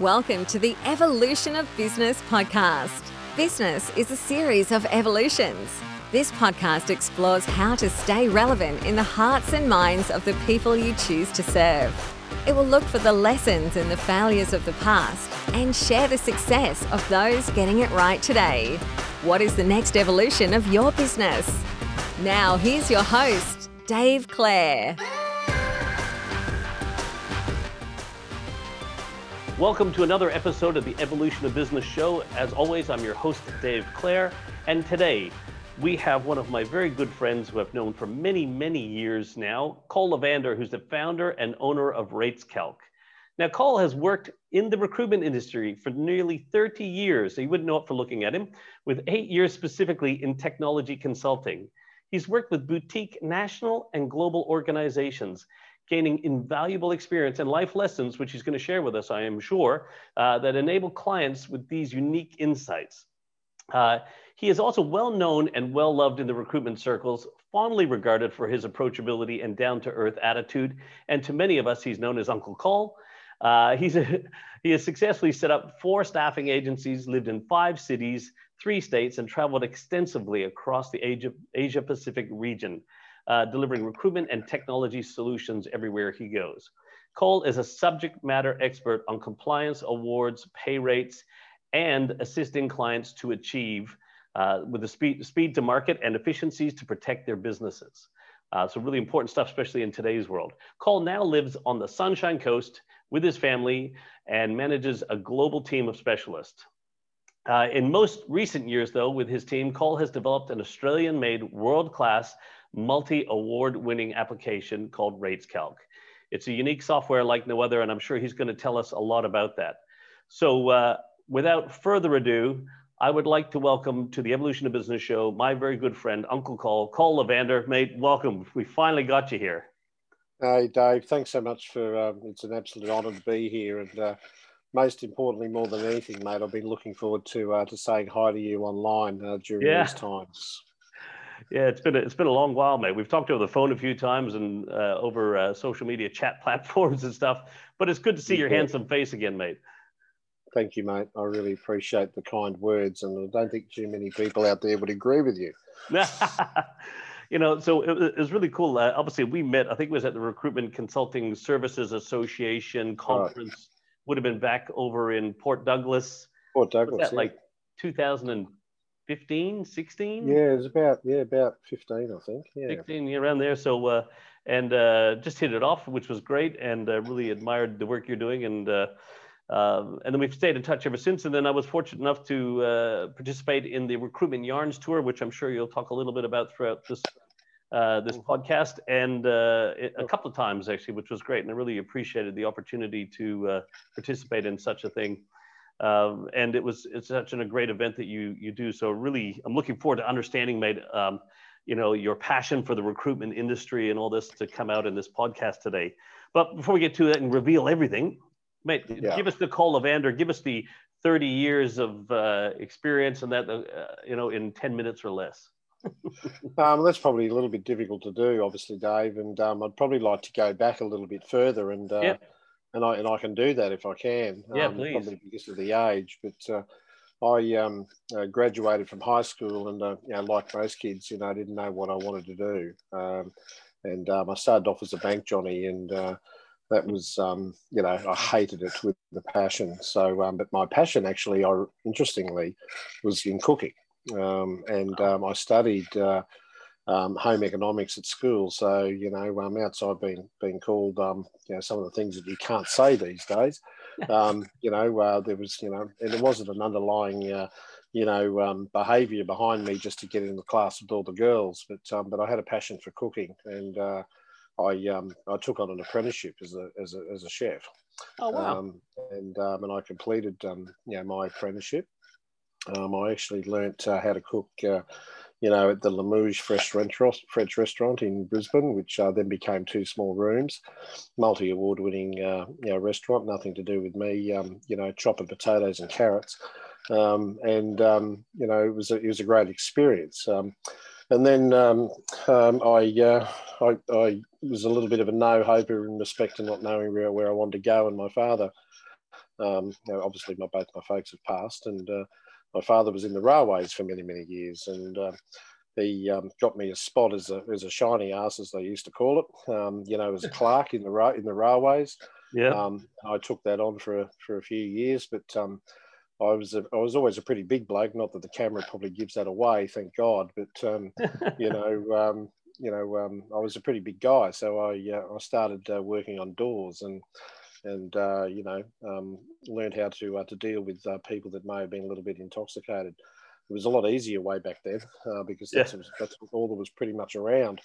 Welcome to the Evolution of Business podcast. Business is a series of evolutions. This podcast explores how to stay relevant in the hearts and minds of the people you choose to serve. It will look for the lessons and the failures of the past and share the success of those getting it right today. What is the next evolution of your business? Now, here's your host, Dave Clare. Welcome to another episode of the Evolution of Business show. As always, I'm your host, Dave Clare, and today we have one of my very good friends who I've known for many, many years now, Col Levander, who's the founder and owner of RatesCalc. Now, Col has worked in the recruitment industry for nearly 30 years, so you wouldn't know it for looking at him, with eight years specifically in technology consulting. He's worked with boutique national and global organizations gaining invaluable experience and life lessons, which he's going to share with us, I am sure, uh, that enable clients with these unique insights. Uh, he is also well known and well loved in the recruitment circles, fondly regarded for his approachability and down to earth attitude. And to many of us, he's known as Uncle Col. Uh, he's a, he has successfully set up four staffing agencies, lived in five cities, three states, and traveled extensively across the Asia, Asia Pacific region uh, delivering recruitment and technology solutions everywhere he goes. Col is a subject matter expert on compliance, awards, pay rates, and assisting clients to achieve uh, with the speed, speed to market and efficiencies to protect their businesses. Uh, so really important stuff, especially in today's world. Col now lives on the Sunshine Coast with his family and manages a global team of specialists. Uh, in most recent years, though, with his team, Col has developed an Australian-made world-class multi-award winning application called RatesCalc. It's a unique software like no other, and I'm sure he's going to tell us a lot about that. So uh, without further ado, I would like to welcome to the Evolution of Business show my very good friend, Uncle Col, Col Levander. Mate, welcome. We finally got you here. Hey, Dave. Thanks so much for. Um, it's an absolute honour to be here, and uh, most importantly, more than anything, mate, I've been looking forward to uh, to saying hi to you online uh, during yeah. these times. Yeah, it's been a, it's been a long while, mate. We've talked over the phone a few times and uh, over uh, social media chat platforms and stuff. But it's good to see your handsome face again, mate. Thank you, mate. I really appreciate the kind words, and I don't think too many people out there would agree with you. you know, so it, was really cool. Uh, obviously, we met. I think it was at the Recruitment Consulting Services Association conference. Right. Would have been back over in Port Douglas. Port Douglas, yeah. like 2000 15, 16? Yeah, it was about yeah about 15, I think. Yeah, 16 around there. So uh, and uh, just hit it off, which was great, and uh, really admired the work you're doing, and uh, um, and then we've stayed in touch ever since. And then I was fortunate enough to uh, participate in the Recruitment Yarns tour, which I'm sure you'll talk a little bit about throughout this uh, this mm-hmm. podcast, and it, a couple of times actually, which was great, and I really appreciated the opportunity to participate in such a thing. Um, and it was it's such an, a great event that you you do. So really, I'm looking forward to understanding, mate. Um, you know your passion for the recruitment industry and all this to come out in this podcast today. But before we get to that and reveal everything, mate, yeah. give us the Col Levander. Give us the 30 years of uh, experience and that uh, you know in 10 minutes or less. um, that's probably a little bit difficult to do, obviously, Dave. And um, I'd probably like to go back a little bit further and. Uh, yep and I and I can do that if I can. Yeah, um, please. Probably because of the age, but uh, I um, uh, graduated from high school, and uh, you know, like most kids, you know, I didn't know what I wanted to do, um, and um, I started off as a bank johnny, and uh, that was, um, you know, I hated it with the passion. So, um, but my passion actually, I interestingly, was in cooking, um, and I studied uh, um, home economics at school. So you know, um, outside being being called, um, you know, some of the things that you can't say these days. Um, you know, uh, there was, you know, and there wasn't an underlying, uh, you know, um, behaviour behind me just to get in the class with all the girls. But um, but I had a passion for cooking, and uh, I um, I took on an apprenticeship as a as a, as a chef. Oh wow! Um, and um, and I completed um, you know my apprenticeship. Um, I actually learnt uh, how to cook. You know, at the Lamouge Fresh, French restaurant in Brisbane, which uh, then became two small rooms, multi award winning uh, you know, restaurant, nothing to do with me, um, you know, chopping potatoes and carrots. Um, and, um, you know, it was, a, it was a great experience. Um, and then um, um, I, uh, I, I, was a little bit of a no hoper in respect to not knowing where, where I wanted to go. And my father you know, obviously, my, both my folks have passed, and uh, my father was in the railways for many, many years, and uh, he um, got me a spot as a, as a shiny ass, as they used to call it. Um, you know, as a clerk in the ra- in the railways. Yeah. Um, I took that on for a, for a few years, but um, I was a, I was always a pretty big bloke. Not that the camera probably gives that away, thank God. But um, you know, um, you know, um, I was a pretty big guy, so I uh, I started uh, working on doors and and uh, you know um, learned how to uh, to deal with uh, people that may have been a little bit intoxicated. It was a lot easier way back then uh, because that's, Yeah. that's all that was pretty much around.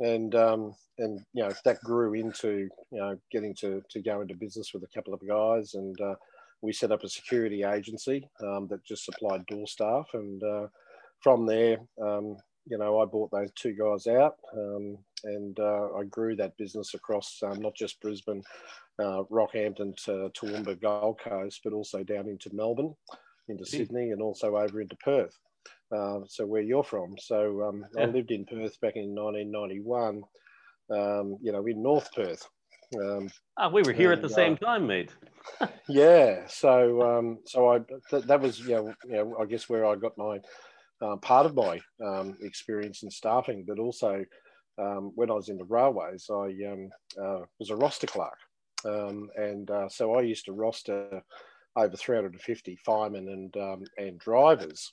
And um, and you know that grew into you know getting to to go into business with a couple of guys and uh, we set up a security agency um, that just supplied door staff. And uh, from there, um, you know, I bought those two guys out um, and uh, I grew that business across um, not just Brisbane, uh, Rockhampton to Toowoomba, Gold Coast, but also down into Melbourne, into Sydney, and also over into Perth. Uh, so where you're from. So um, I lived in Perth back in 1991, um, you know, in North Perth. Um, Ah, we were here at the And, same uh, time, mate. yeah. So um, so I th- that was you know, you know I guess where I got my uh, part of my um, experience in staffing, but also um, when I was in the railways, I um, uh, was a roster clerk, um, and uh, so I used to roster over 350 firemen and um, and drivers.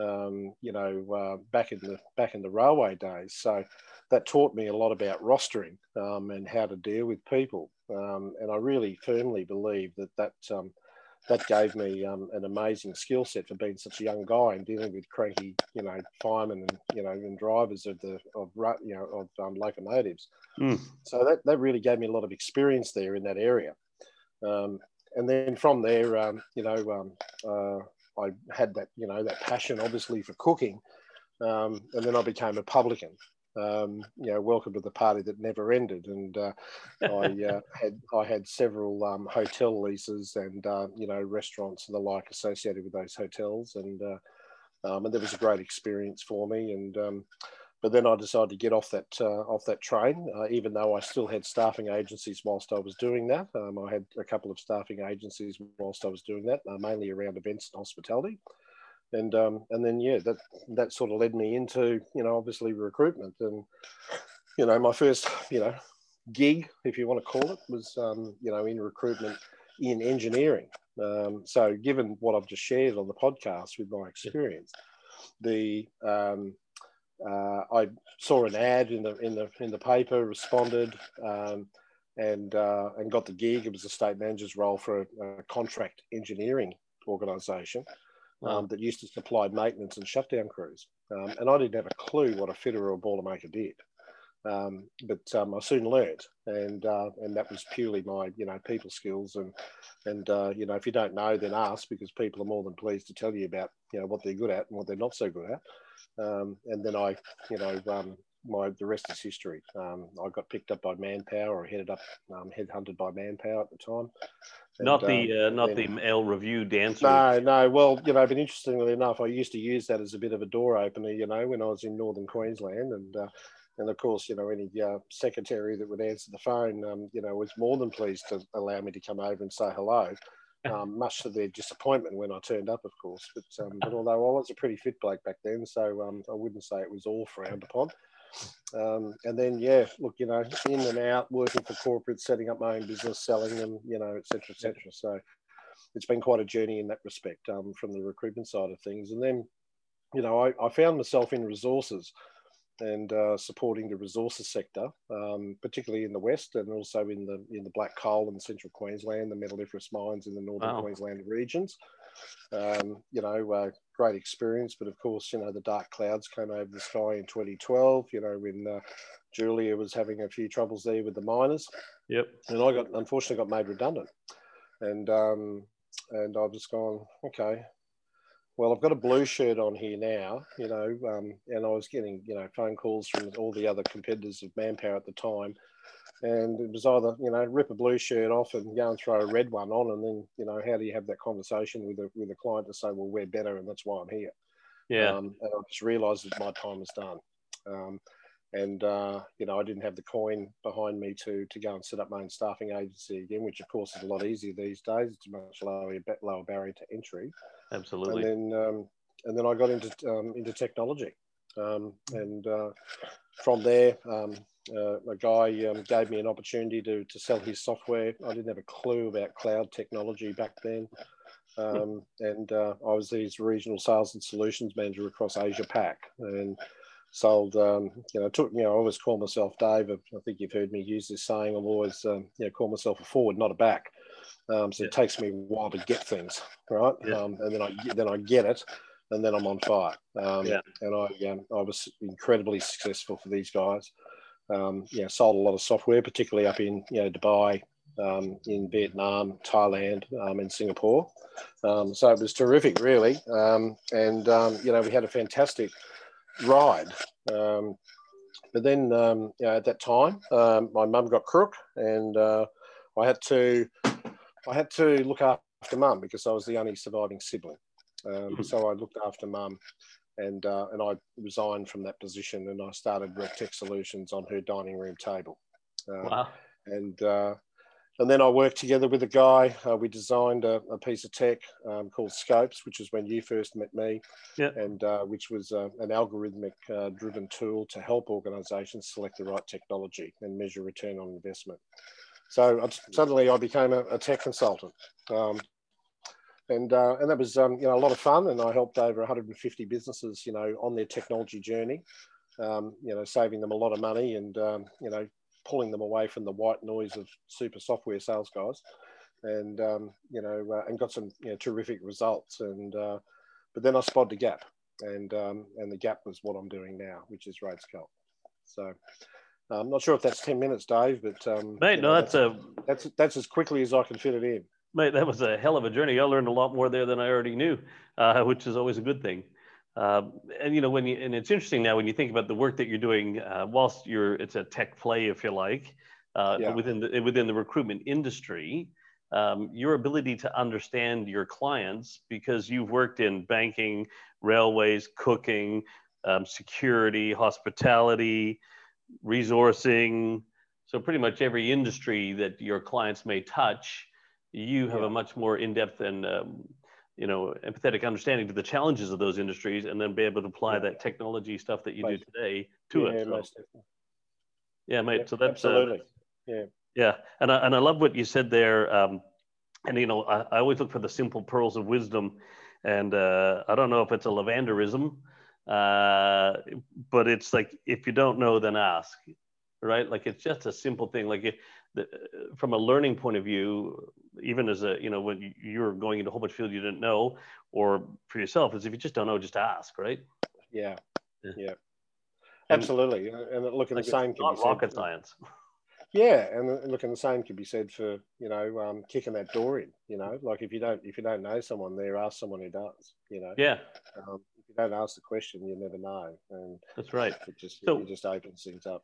Um, you know, uh, back in the back in the railway days, so that taught me a lot about rostering um, and how to deal with people. Um, and I really firmly believe that that um, that gave me um, an amazing skill set for being such a young guy and dealing with cranky, you know, firemen and you know and drivers of the of you know of um, locomotives. Mm. So that that really gave me a lot of experience there in that area. Um, and then from there, um, you know, um, uh, I had that you know that passion obviously for cooking, um, and then I became a publican. Um, you know, welcome to the party that never ended, and uh, I uh, had I had several um, hotel leases and uh, you know restaurants and the like associated with those hotels, and uh, um, and that was a great experience for me. And um, but then I decided to get off that uh, off that train, uh, even though I still had staffing agencies whilst I was doing that. Um, I had a couple of staffing agencies whilst I was doing that, mainly around events and hospitality. And um, and then yeah, that that sort of led me into you know obviously recruitment and you know my first you know gig if you want to call it was um, you know in recruitment in engineering. Um, so given what I've just shared on the podcast with my experience, the um, uh, I saw an ad in the in the in the paper, responded, um, and uh, and got the gig. It was a state manager's role for a, a contract engineering organisation um, that used to supply maintenance and shutdown crews. Um, and I didn't have a clue what a fitter or a boilermaker did. Um, but um, I soon learned, and uh, and that was purely my you know people skills and and uh, you know if you don't know then ask because people are more than pleased to tell you about you know what they're good at and what they're not so good at. Um, and then I you know um, my the rest is history. Um, I got picked up by Manpower or headed up um, headhunted by Manpower at the time. And, not um, the uh, not then- the L review dancer. no, no. Well, you know, but interestingly enough, I used to use that as a bit of a door opener, you know, when I was in northern Queensland, and uh, and of course, you know, any uh, secretary that would answer the phone, um, you know, was more than pleased to allow me to come over and say hello. Um, much to their disappointment when I turned up, of course. But um, but although I was a pretty fit bloke back then, so um, I wouldn't say it was all frowned upon. Um, and then yeah, look, you know, in and out, working for corporates, setting up my own business, selling them, you know, et cetera, et cetera. So it's been quite a journey in that respect um, from the recruitment side of things. And then, you know, I, I found myself in resources and uh, supporting the resources sector, um, particularly in the west and also in the in the black coal in central Queensland, the metalliferous mines in the northern Wow. Queensland regions. Um, you know, uh, great experience, but of course, you know, the dark clouds came over the sky in 2012. You know, when uh, Julia was having a few troubles there with the miners Yep. and I got unfortunately got made redundant, and um, and I've just gone okay. Well, I've got a blue shirt on here now, you know, um, and I was getting you know phone calls from all the other competitors of Manpower at the time, and it was either you know rip a blue shirt off and go and throw a red one on, and then you know how do you have that conversation with a with a client to say, well, we're better, and that's why I'm here. Yeah. Um, and I just realised that my time was done. Um, and uh, you know I didn't have the coin behind me to to go and set up my own staffing agency again, which of course is a lot easier these days. It's a much lower lower barrier to entry. Absolutely. And then um, and then I got into um, into technology, um, and uh, from there, um, uh, a guy um, gave me an opportunity to to sell his software. I didn't have a clue about cloud technology back then. Um, and uh, I was his regional sales and solutions manager across Asia Pac, and sold. Um, you know, took you know, I always call myself Dave. I think you've heard me use this saying. I'll always um, you know call myself a forward, not a back. Um, so yeah. it takes me a while to get things right, yeah. um, and then I then I get it, and then I'm on fire. Um, yeah. And I um, I was incredibly successful for these guys. Um, yeah, sold a lot of software, particularly up in you know Dubai, um, in Vietnam, Thailand, um, and Singapore. Um, so it was terrific, really. Um, and you know we had a fantastic ride. Um, but then um, you know, at that time, um, my mum got crook, and uh, I had to I had to look after mum because I was the only surviving sibling. Um, hmm. so I looked after mum, and uh, and I resigned from that position, and I started RevTech Solutions on her dining room table. Uh, wow. And uh, and then I worked together with a guy. Uh, we designed a, a, piece of tech um, called Scopes, which is when you first met me, yeah. and uh, which was uh, an algorithmic uh, driven tool to help organisations select the right technology and measure return on investment. So I, suddenly I became a, a tech consultant. Um, and, uh, and that was um, you know a lot of fun, and I helped over 150 businesses you know on their technology journey, um, you know saving them a lot of money and um, you know pulling them away from the white noise of super software sales guys, and um, you know, uh, and got some you know, terrific results. And uh, but then I spotted a gap, and um, and the gap was what I'm doing now, which is RatesCalc. So. I'm not sure if that's ten minutes, Dave, but um, mate, no, know, that's, that's, a that's that's as quickly as I can fit it in. Mate, that was a hell of a journey. I learned a lot more there than I already knew, uh, which is always a good thing. Uh, and you know when you and it's interesting now when you think about the work that you're doing, uh, whilst you're it's a tech play if you like, uh, yeah. within the within the recruitment industry, um, your ability to understand your clients because you've worked in banking, railways, cooking, um, security, hospitality, resourcing, so pretty much every industry that your clients may touch, you have yeah. a much more in-depth and um, you know empathetic understanding to the challenges of those industries and then be able to apply yeah. that technology stuff that you do today to yeah, it so, yeah mate so that's uh, absolutely. Uh, yeah. yeah and I, and I love what you said there um, and you know I, I always look for the simple pearls of wisdom and uh, i don't know if it's a lavenderism uh, but it's like if you don't know then ask right? Like it's just a simple thing like the, from a learning point of view, even as a, you know, when you're going into a whole bunch of field you didn't know, or for yourself, is if you just don't know, just ask, right? Yeah. Yeah. yeah. Absolutely. And look, in like the same not rocket science. Yeah, and look, and the same can be said for you know um, kicking that door in. You know, like if you don't if you don't know someone there, ask someone who does. You know. Yeah. Um, if you don't ask the question, you never know, and that's right. It just so, it just opens things up.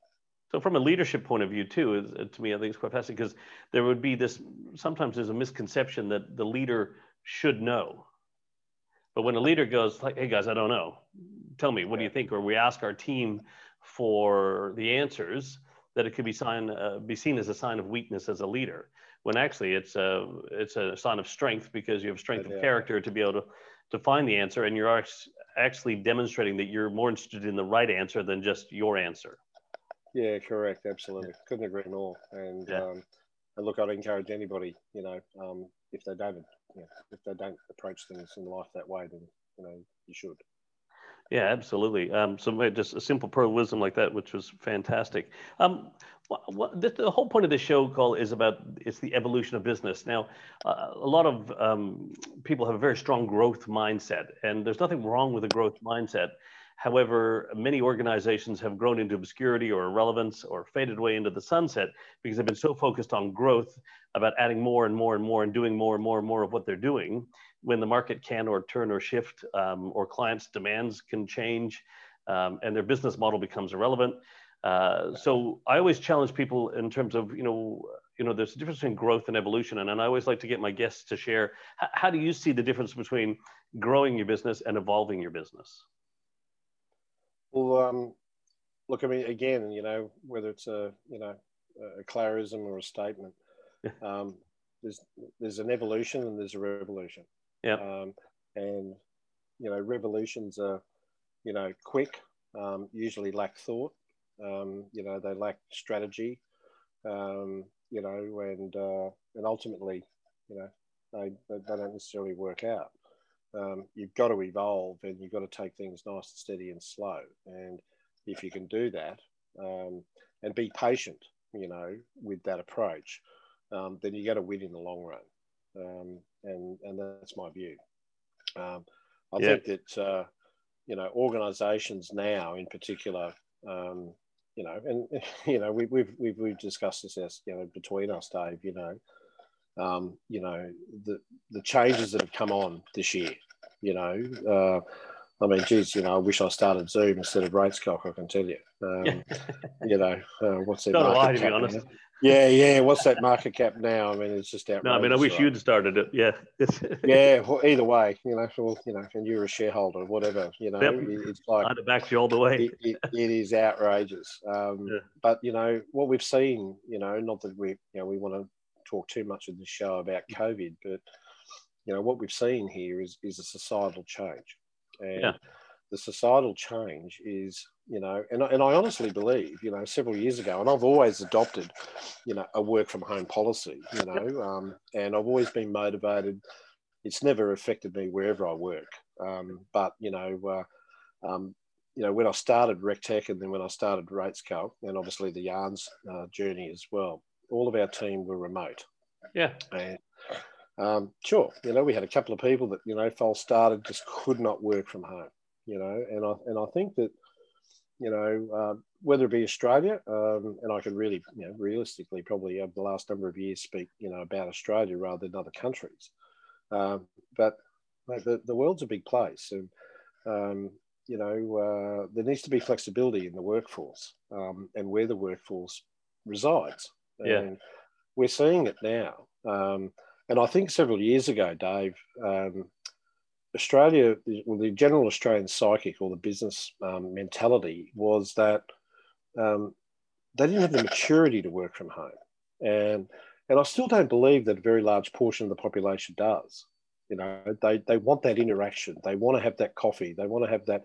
So from a leadership point of view too, is, uh, to me, I think it's quite fascinating because there would be this, sometimes there's a misconception that the leader should know. But when a leader goes like, hey guys, I don't know, tell me, what do you think? Or we ask our team for the answers, that it could be, sign, uh, be seen as a sign of weakness as a leader. When actually it's a, it's a sign of strength because you have strength yeah. of character to be able to, to find the answer and you're actually demonstrating that you're more interested in the right answer than just your answer. Yeah, correct. Absolutely. Yeah. Couldn't agree more. And yeah. um, and look, I'd encourage anybody, you know, um, if they don't, you know, if they don't approach things in life that way, then you know you should. Yeah, absolutely. Um, so just a simple pearl of wisdom like that, which was fantastic. Um, what, what, the, the, whole point of the show Col is about it's the evolution of business. Now, uh, a lot of um, people have a very strong growth mindset, and there's nothing wrong with a growth mindset. However, many organizations have grown into obscurity or irrelevance or faded away into the sunset because they've been so focused on growth about adding more and more and more and doing more and more and more of what they're doing. When the market can or turn or shift um, or clients' demands can change um, and their business model becomes irrelevant. Uh, so I always challenge people in terms of, you know, you know, there's a difference between growth and evolution. And, and I always like to get my guests to share, how, how do you see the difference between growing your business and evolving your business? Well, um, look, I mean, again, you know, whether it's a you know a clarism or a statement, um, there's there's an evolution and there's a revolution. Yeah. Um, and you know, revolutions are you know quick, um, usually lack thought. Um, you know, they lack strategy. Um, you know, and uh, and ultimately, you know, they, they don't necessarily work out. Um, you've got to evolve and you've got to take things nice and steady and slow. And if you can do that um, and be patient, you know, with that approach, um, then you're going to win in the long run. Um, and, and that's my view. Um, I yeah. think that, uh, you know, organizations now in particular, um, you know, and, you know, we, we've, we've, we've discussed this, as, you know, between us, Dave, you know, um, you know, the, the changes that have come on this year, you know, uh, I mean, geez, you know, I wish I started Zoom instead of RatesCalc. I can tell you. Um, you know, uh, what's that? Not a lie, to be honest. Now? Yeah, yeah. What's that market cap now? I mean, it's just outrageous. No, I mean, I wish right? you'd started it. Yeah. yeah. Well, either way, you know, well, you know, and you're a shareholder, whatever. You know, yep. it's like I'd back you all the way. it, it, it is outrageous. Um, yeah. But you know what we've seen. You know, not that we, you know, we want to talk too much of the show about COVID, but you know what we've seen here is is a societal change. And yeah. the societal change is, you know, and, and I honestly believe, you know, several years ago, and I've always adopted, you know, a work from home policy, you know, um, and I've always been motivated. It's never affected me wherever I work. Um, but, you know, uh, um, you know, when I started RecTech and then when I started RatesCalc, and obviously the Yarns uh, journey as well, all of our team were remote. Yeah. And um, sure, you know, we had a couple of people that you know, false started, just could not work from home. You know, and I and I think that you know, uh, whether it be Australia, um, and I can really, you know, realistically, probably over the last number of years, speak, you know, about Australia rather than other countries. Um, but mate, the, the world's a big place, and um, you know, uh, there needs to be flexibility in the workforce um, and where the workforce resides. Yeah. We're seeing it now. Um, and I think several years ago, Dave, um, Australia, well, the general Australian psychic or the business um, mentality was that um, they didn't have the maturity to work from home. And, and I still don't believe that a very large portion of the population does. You know, they, they want that interaction. They want to have that coffee. They want to have that,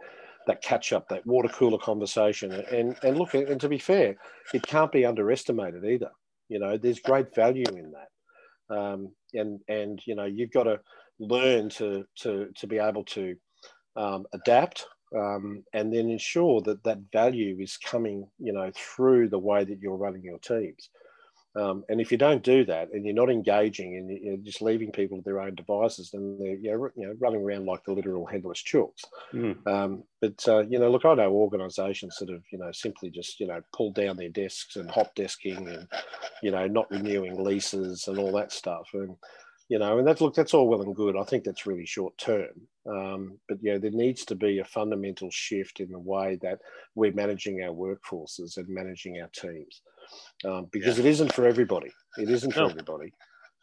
that catch up, that water cooler conversation. And, and look, and to be fair, it can't be underestimated either. You know, there's great value in that. Um, and and you know you've got to learn to to to be able to um, adapt um, and then ensure that that value is coming you know through the way that you're running your teams um, and if you don't do that and you're not engaging and you're just leaving people to their own devices, then they're you know, running around like the literal headless chooks. Mm. Um, but, uh, you know, look, I know organisations that have, you know, simply just, you know, pulled down their desks and hot desking and, you know, not renewing leases and all that stuff. And, you know, and that's, look, that's all well and good. I think that's really short term. Um, but, yeah, there needs to be a fundamental shift in the way that we're managing our workforces and managing our teams um, because yeah. it isn't for everybody. It isn't for no. everybody.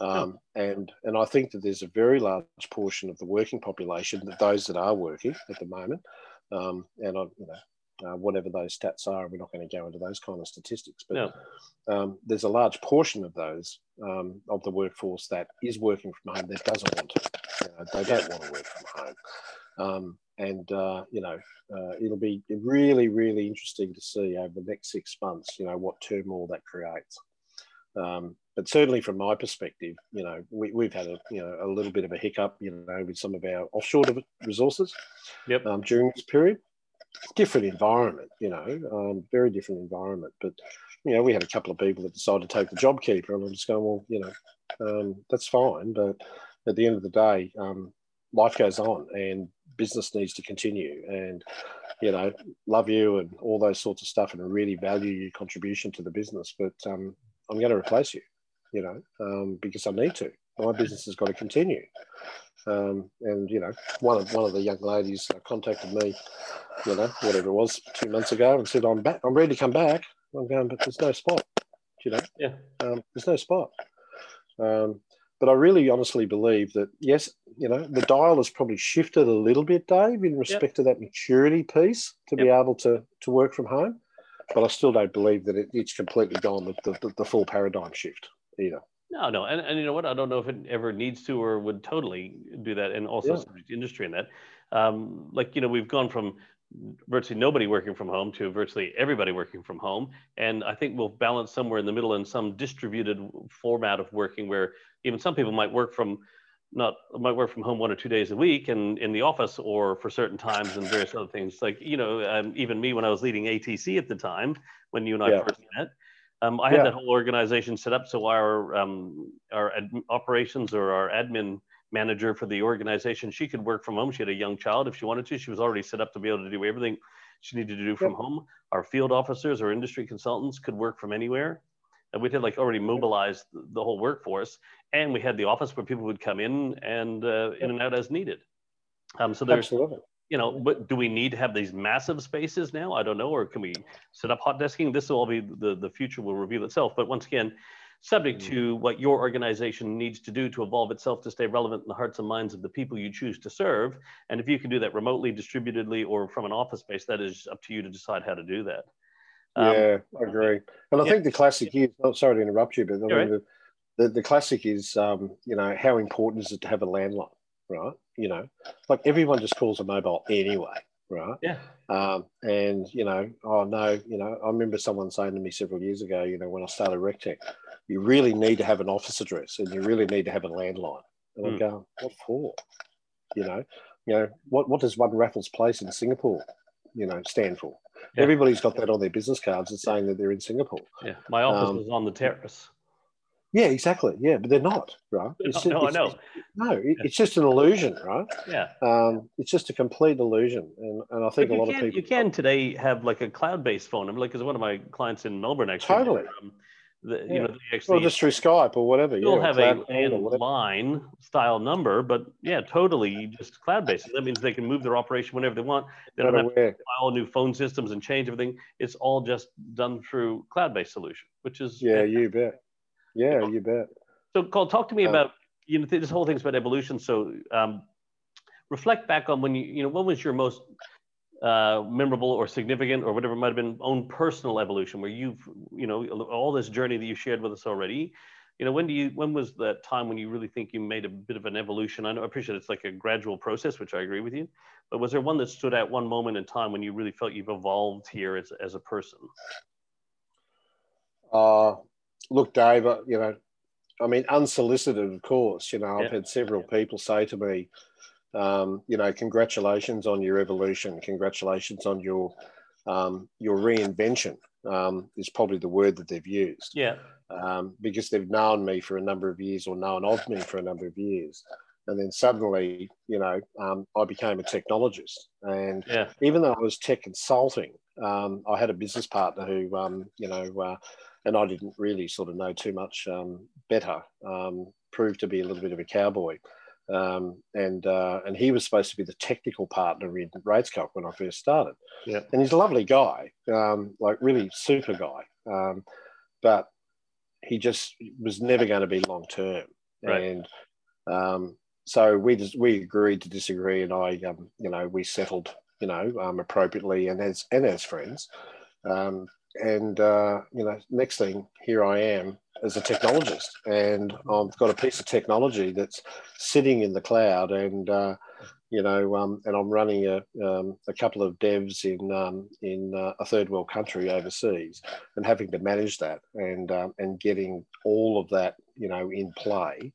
Um, no. and and I think that there's a very large portion of the working population, that those that are working at the moment, um, and I, you know, uh, whatever those stats are, we're not going to go into those kind of statistics, but no. um, there's a large portion of those um, of the workforce that is working from home that doesn't want to. You know, they don't want to work from home. Um, and uh, you know uh, it'll be really really interesting to see over the next six months you know what turmoil that creates um, but certainly from my perspective you know we, we've had a you know a little bit of a hiccup you know with some of our offshore resources yep. um, during this period different environment you know um, very different environment. But you know we had a couple of people that decided to take the job keeper and i'm just going well you know um, that's fine. But at the end of the day um, life goes on and business needs to continue. And you know love you and all those sorts of stuff and really value your contribution to the business. But um, i'm going to replace you you know um, because i need to. My business has got to continue um, and you know one of one of the young ladies contacted me you know whatever it was two months ago and said i'm back i'm ready to come back i'm going but there's no spot you know yeah um, there's no spot um, but I really honestly believe that, yes, you know, the dial has probably shifted a little bit, Dave, in respect yep. to that maturity piece to yep. be able to, to work from home. but I still don't believe that it, it's completely gone the, the, the full paradigm shift either. No, no, and, and you know what? I don't know if it ever needs to or would totally do that, and also Yeah. industry in that. Um, like you know, we've gone from virtually nobody working from home to virtually everybody working from home, and I think we'll balance somewhere in the middle in some distributed format of working, where even some people might work from not might work from home one or two days a week and in the office or for certain times and various other things like you know um, even me when i was leading atc at the time when you and i Yeah. first met um, I had Yeah. that whole organization set up so our um, our ad- operations or our admin manager for the organization she could work from home. She had a young child if she wanted to. She was already set up to be able to do everything she needed to do from Yep. home. Our field officers or industry consultants could work from anywhere. And we had like already mobilized the whole workforce, and we had the office where people would come in and uh, in and out as needed. Um, so there's Absolutely. You know, but do we need to have these massive spaces now? I don't know. Or can we set up hot desking? This will all be the, the future will reveal itself. But once again, subject to what your organization needs to do to evolve itself to stay relevant in the hearts and minds of the people you choose to serve. And if you can do that remotely, distributedly, or from an office space, that is up to you to decide how to do that. Um, yeah, I agree. And I yeah. think the classic is, oh, sorry to interrupt you, but I You're mean, the, the, the classic is, um, you know, how important is it to have a landline, right? You know, like everyone just calls a mobile anyway, right? Yeah. Um, and, you know, oh no, you know, I remember someone saying to me several years ago, you know, when I started RecTech, you really need to have an office address and you really need to have a landline. And I'm Hmm. going, what for? You know, you know, what, what does one Raffles Place in Singapore, you know, stand for? Yeah. Everybody's got that on their business cards and saying that they're in Singapore. Yeah. My office Um, is on the terrace. Yeah, exactly. Yeah, but they're not, right? No, just- no, I know. no, it- it's just an illusion, right? Yeah. Um, it's just a complete illusion, and, and I think a lot can, of people you can today have like a cloud-based phone. I mean, like, because one of my clients in Melbourne actually, Totally. um, the, you know, actually or just through Skype or whatever. You'll yeah, have a call or whatever. line style number, but yeah, totally just cloud based. That means they can move their operation whenever they want. They don't have to all new phone systems and change everything. It's all just done through cloud based solution, which is Yeah, fantastic. you bet. Yeah, you bet. So, Col, talk to me Um, about you know this whole thing's about evolution. So, um, reflect back on when you you know when was your most uh, memorable or significant or whatever it might have been own personal evolution where you've you know all this journey that you shared with us already. You know, when do you when was that time when you really think you made a bit of an evolution? I know I appreciate it's like a gradual process, which I agree with you. But was there one that stood out one moment in time when you really felt you've evolved here as, as a person? Uh, look, Dave, uh, you know, I mean, unsolicited, of course. You know, I've had several people say to me, um, you know, congratulations on your evolution. Congratulations on your um, your reinvention. Um, is probably the word that they've used. Yeah. um, because they've known me for a number of years or known of me for a number of years. And then suddenly, you know, um, I became a technologist. And Yeah. even though I was tech consulting, um, I had a business partner who, um, you know, uh, and I didn't really sort of know too much um, better, um, proved to be a little bit of a cowboy. Um, and uh, and he was supposed to be the technical partner in RatesCalc when I first started. Yeah. And he's a lovely guy, um, like really super guy. Um, but he just was never going to be long term. Right. And um, so we just we agreed to disagree, and I, um, you know, we settled, you know, um, appropriately and as and as friends. Um, and uh, you know, next thing, here I am as a technologist, and I've got a piece of technology that's sitting in the cloud, and uh, you know, um, and I'm running a, um, a couple of devs in um, in uh, a third world country overseas, and having to manage that and um, and getting all of that, you know, in play,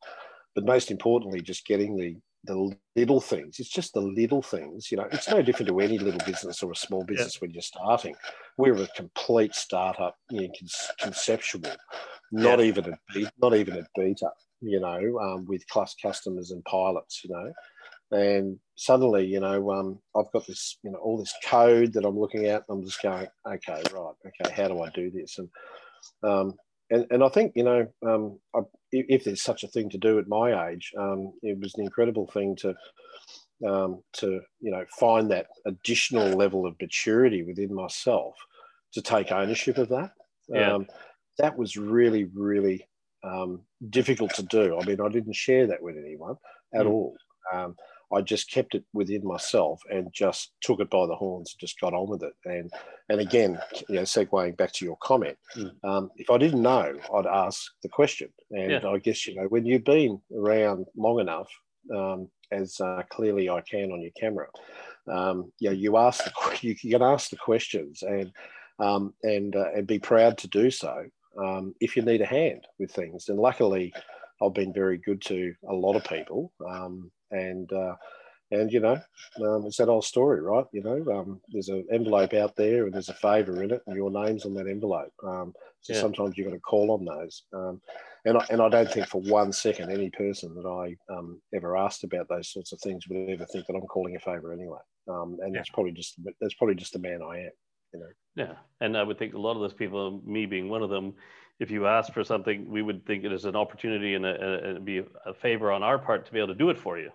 but most importantly, just getting the the little things. It's just the little things. You know, it's no different to any little business or a small business when you're starting. We're a complete startup, you know, conceptual, not Yeah. even a not even a beta. You know, um, with class customers and pilots. You know, and suddenly, you know, um, I've got this, you know, all this code that I'm looking at. And I'm just going, okay, right, okay, how do I do this? And um, and, and I think, you know, um, I, if, there's such a thing to do at my age, um, it was an incredible thing to, um, to, you know, find that additional level of maturity within myself to take ownership of that. Yeah. Um, that was really, really um, difficult to do. I mean, I didn't share that with anyone at Mm. all. I just kept it within myself and just took it by the horns and just got on with it. And and again, you know, segueing back to your comment, mm. um, if I didn't know, I'd ask the question. And yeah. I guess you know when you've been around long enough, um, as uh, clearly I can on your camera, um, you know, you ask the you can ask the questions and um, and uh, and be proud to do so um, if you need a hand with things. And luckily, I've been very good to a lot of people. Um, and uh, and you know, um, it's that old story, right? You know, um, there's an envelope out there, and there's a favour in it, and your name's on that envelope. Um, so yeah. sometimes you've got to call on those. Um, and I, and I don't think for one second any person that I um, ever asked about those sorts of things would ever think that I'm calling a favour anyway. Um, and yeah. that's probably just that's probably just the man I am. You know. Yeah, and I would think a lot of those people, me being one of them, if you ask for something, we would think it is an opportunity and, a, and be a favor on our part to be able to do it for you.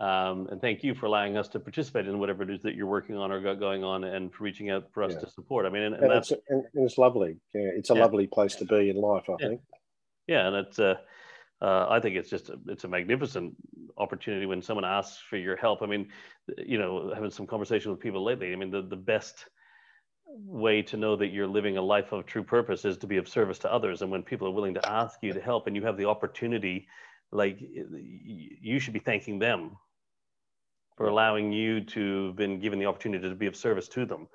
Um, and thank you for allowing us to participate in whatever it is that you're working on or got going on and for reaching out for us yeah. to support. I mean, and, and, and that's, it's, and it's lovely. Yeah, it's a yeah. lovely place to be in life, I yeah. think. Yeah. And it's, uh, uh, I think it's just, a, it's a magnificent opportunity when someone asks for your help. I mean, you know, having some conversation with people lately, I mean, the, the best way to know that you're living a life of true purpose is to be of service to others. And when people are willing to ask you to help and you have the opportunity, like you should be thanking them for allowing you to have been given the opportunity to be of service to them,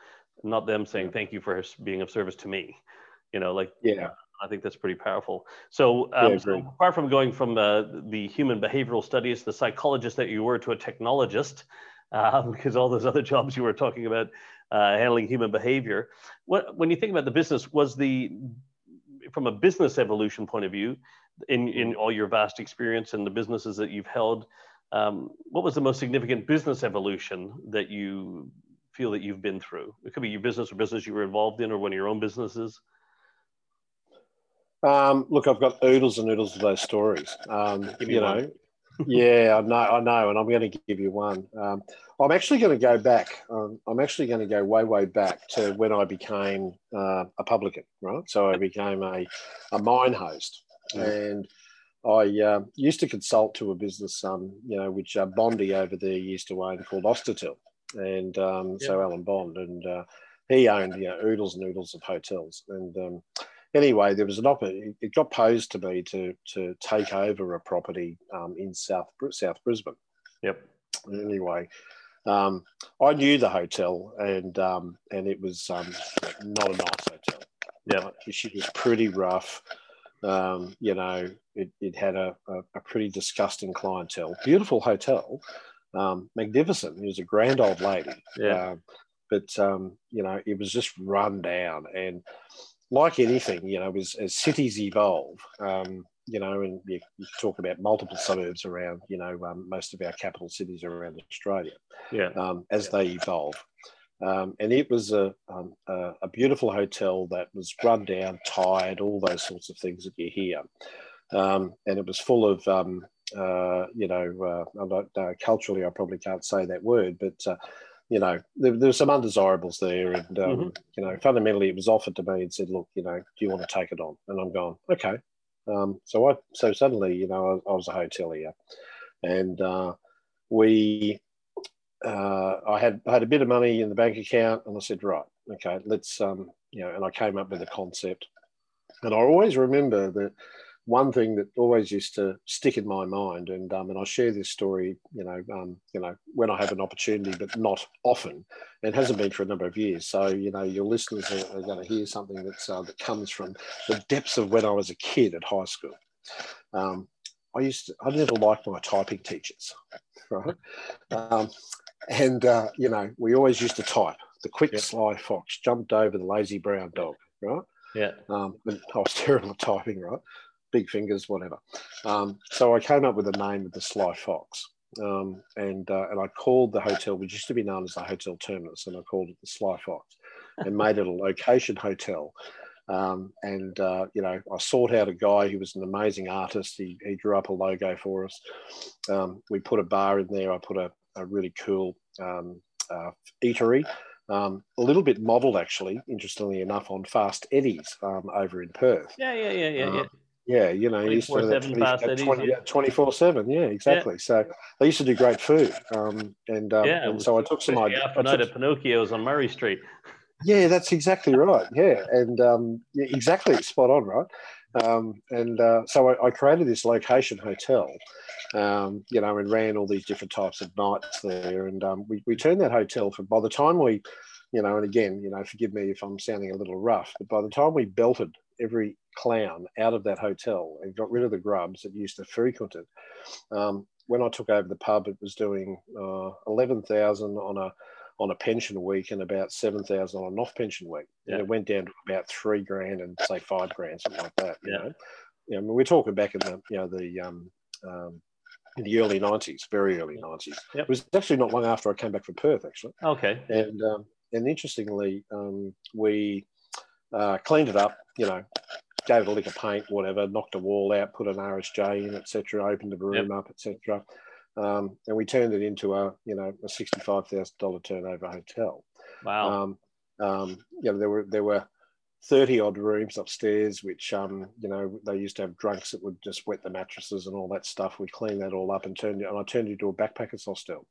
not them saying thank you for being of service to me. You know, like yeah. I think that's pretty powerful. So, um, yeah, so apart from going from uh, the human behavioral studies, the psychologist that you were to a technologist, um, because all those other jobs you were talking about uh, handling human behavior, what when you think about the business, was the from a business evolution point of view, in in all your vast experience and the businesses that you've held, um, what was the most significant business evolution that you feel that you've been through? It could be your business or business you were involved in, or one of your own businesses. Um, look, I've got oodles and oodles of those stories. Um, you know, yeah, I know, I know, and I'm going to give you one. Um, I'm actually going to go back. Um, I'm actually going to go way, way back to when I became uh, a publican, right? So I became a, a mine host, and I uh, used to consult to a business, um, you know, which uh, Bondy over there used to own called Austotel, and um, yep. so Alan Bond, and uh, he owned you know oodles and oodles of hotels. And um, anyway, there was an opportunity. It got posed to me to to take over a property um, in South South Brisbane. Yep. Anyway, um, I knew the hotel, and um, and it was not a nice hotel. Yeah, she was pretty rough. Um, you know, it, it had a, a, a, pretty disgusting clientele. Beautiful hotel, um, magnificent. It was a grand old lady. Yeah. Um, but, um, you know, it was just run down. And like anything, you know, as, as cities evolve, um, you know, and you, you, talk about multiple suburbs around, you know, um, most of our capital cities around Australia. Yeah. as yeah. they evolve. Um, and it was a, um, a, a, beautiful hotel that was run down, tired, all those sorts of things that you hear. Um, and it was full of, um, uh, you know, uh, not, uh, culturally, I probably can't say that word, but, uh, you know, there, there were some undesirables there. And, um, mm-hmm. you know, fundamentally, it was offered to me and said, look, you know, do you want to take it on? And I'm going, okay. Um, so I, so suddenly, you know, I, I was a hotelier and uh, we, uh, I had I had a bit of money in the bank account, and I said, right, okay, let's um, you know, and I came up with a concept, and I always remember that one thing that always used to stick in my mind, and um, and I share this story, you know, um, you know, when I have an opportunity, but not often, and hasn't been for a number of years. So you know, your listeners are, are going to hear something that's uh, that comes from the depths of when I was a kid at high school. Um, I used to, I never liked my typing teachers, right? Um, and, uh, you know, we always used to type. The quick, sly fox jumped over the lazy brown dog, right? Yeah. Um, I was terrible at typing, right? Big fingers, whatever. Um, so I came up with the name of the Sly Fox. Um, and uh, and I called the hotel, which used to be known as the Hotel Terminus, and I called it the Sly Fox, and made it a location hotel. Um, and uh, you know, I sought out a guy who was an amazing artist. He, he drew up a logo for us. Um, we put a bar in there. I put a, a really cool um, uh, eatery. Um, a little bit modelled, actually, interestingly enough, on Fast Eddie's um, over in Perth. Yeah, yeah, yeah, yeah, uh, yeah. Yeah, you know, used to 24 24 7. Yeah, exactly. Yeah. So they used to do great food. Um, and, um, yeah, and so I took some ideas. After night at Pinocchio's on Murray Street. Yeah, that's exactly right. Yeah. And um, yeah, exactly spot on, right? Um, and uh, so I, I, created this location hotel, um, you know, and ran all these different types of nights there. And um, we, we turned that hotel for, by the time we, you know, and again, you know, forgive me if I'm sounding a little rough, but by the time we belted every clown out of that hotel and got rid of the grubs that used to frequent it, um, when I took over the pub, it was doing uh, 11,000 on a on a pension week and about 7,000 on an off pension week. Yeah. And it went down to about three grand and say five grand, something like that. You yeah. know, you know, we're talking back in the, you know, the, um, um, in the early 90s, very early 90s. Yep. It was actually not long after I came back from Perth, actually. Okay. And, um, and interestingly, um, we uh, cleaned it up, you know, gave it a lick of paint, whatever, knocked a wall out, put an RSJ in, etc., opened the room yep. up, etc. Um, and we turned it into a, you know, a sixty-five thousand dollar turnover hotel. Wow. Um, um, you know, there were there were 30 odd rooms upstairs, which, um, you know, they used to have drunks that would just wet the mattresses and all that stuff. We cleaned that all up and turned it, and I turned it into a backpackers hostel.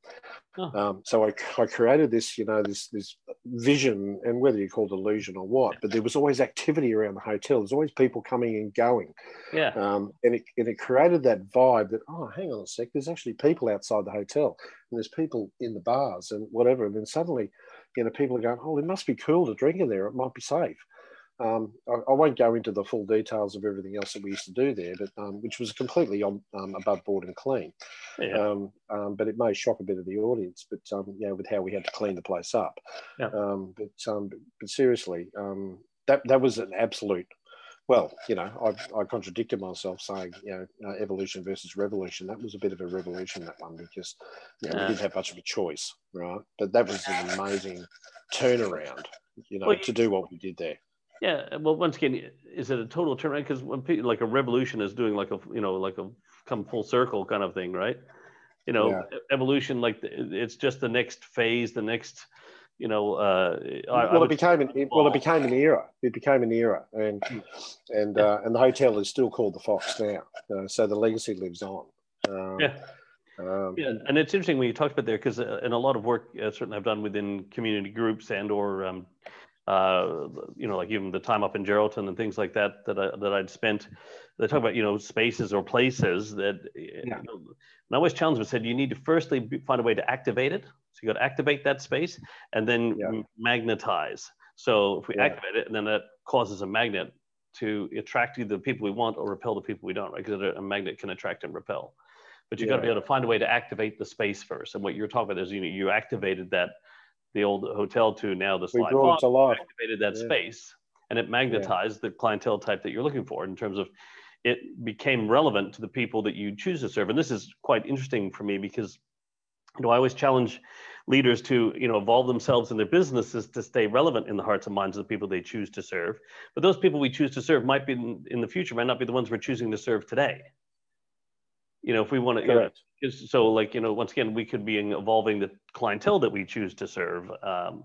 Oh. Um, so I, I created this, you know, this, this vision and whether you call it illusion or what, but there was always activity around the hotel. There's always people coming and going. Yeah. Um, and it, and it created that vibe that, oh, hang on a sec, there's actually people outside the hotel and there's people in the bars and whatever. And then suddenly, you know, people are going, oh, it must be cool to drink in there. It might be safe. Um, I, I, won't go into the full details of everything else that we used to do there, but um, which was completely on, um, above board and clean. Yeah. Um, um, but it may shock a bit of the audience, but um, you know, with how we had to clean the place up. Yeah. but, but, but seriously, that that was an absolute. Well, you know, I, I contradicted myself saying, you know, uh, evolution versus revolution. That was a bit of a revolution, that one, because you know, yeah. we didn't have much of a choice, right? But that was an amazing turnaround, you know, well, to do what we did there. Yeah, well, once again, is it a total turnaround? Because when people like a revolution is doing like a you know like a come full circle kind of thing, right? You know, yeah. evolution like it's just the next phase, the next you know. Uh, well, I it became an it, well, it became an era. It became an era, and and yeah. uh, and the hotel is still called the Fox now, uh, so the legacy lives on. Um, yeah. Um, yeah, and it's interesting when you talked about there because uh, in a lot of work, uh, certainly I've done within community groups and or um, uh, you know, like even the time up in Geraldton and things like that that I, that I'd spent. They talk about you know spaces or places that. Yeah. You know, and I always challenge them. Said you need to firstly find a way to activate it. So you got to activate that space and then yeah. magnetize. So if we yeah. activate it, and then that causes a magnet to attract either the people we want or repel the people we don't, right? Because a magnet can attract and repel. But you've got to be able to find a way to activate the space first. And what you're talking about is you know, you activated that the old hotel to now the slide we to life. activated that yeah. space and it magnetized yeah. the clientele type that you're looking for in terms of it became relevant to the people that you choose to serve and this is quite interesting for me because you know i always challenge leaders to you know evolve themselves in their businesses to stay relevant in the hearts and minds of the people they choose to serve but those people we choose to serve might be in, in the future might not be the ones we're choosing to serve today you know if we want to you know, so like you know once again we could be evolving the clientele that we choose to serve um,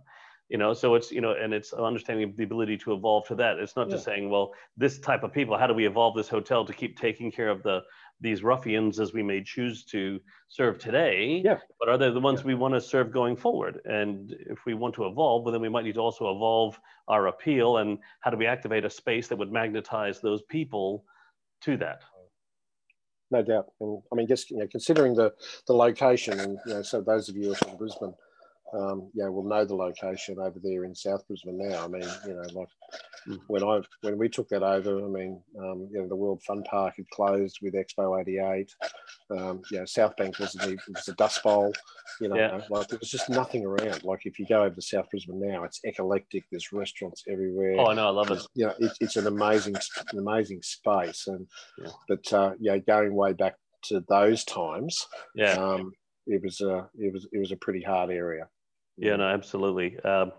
you know so it's you know and it's understanding the ability to evolve to that it's not yeah. just saying well this type of people how do we evolve this hotel to keep taking care of the these ruffians as we may choose to serve today yeah. but are they the ones yeah. we want to serve going forward and if we want to evolve well then we might need to also evolve our appeal and how do we activate a space that would magnetize those people to that no doubt. And I mean, just you know, considering the the location, and you know, so those of you from Brisbane, um, know, will know the location over there in South Brisbane now. I mean, you know, like mm. when I when we took that over, I mean, um, you know, the World Fun Park had closed with Expo '88. Um, you know, South Bank was the was a dust bowl. You know, yeah. like there was just nothing around. Like if you go over to South Brisbane now, it's eclectic. There's restaurants everywhere. Oh, I know, I love it. You know, it, it's an amazing, an amazing space. And yeah. but uh, yeah, going way back to those times, yeah. Um, it was a it was it was a pretty hard area. Yeah, no, absolutely. Um,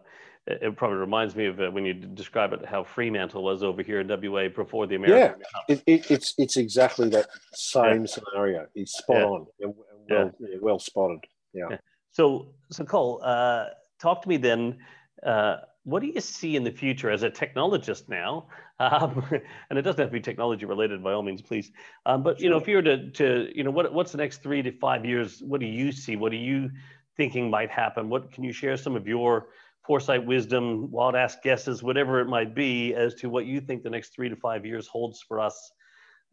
it, it, probably reminds me of uh, when you describe it how Fremantle was over here in WA before the American. Yeah, it, it, it's it's exactly that same yeah. scenario. It's spot yeah. on and, well yeah. well spotted. Yeah. So so Col, uh, talk to me then. Uh, what do you see in the future as a technologist now? Um, and it doesn't have to be technology related by all means, please. Um, but you know, if you were to, to you know, what, what's the next three to five years? What do you see? What do you thinking might happen? What can you share some of your foresight, wisdom, wild ass guesses, whatever it might be, as to what you think the next three to five years holds for us?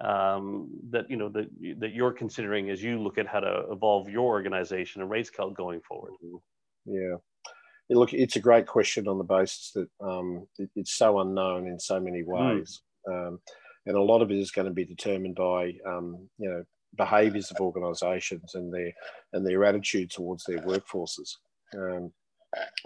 Um, that you know that that you're considering as you look at how to evolve your organization and RatesCalc going forward. Yeah, look, it's a great question on the basis that um, it, it's so unknown in so many hmm. ways, mm. um, and a lot of it is going to be determined by um, you know behaviours of organisations and their and their attitude towards their workforces. Um,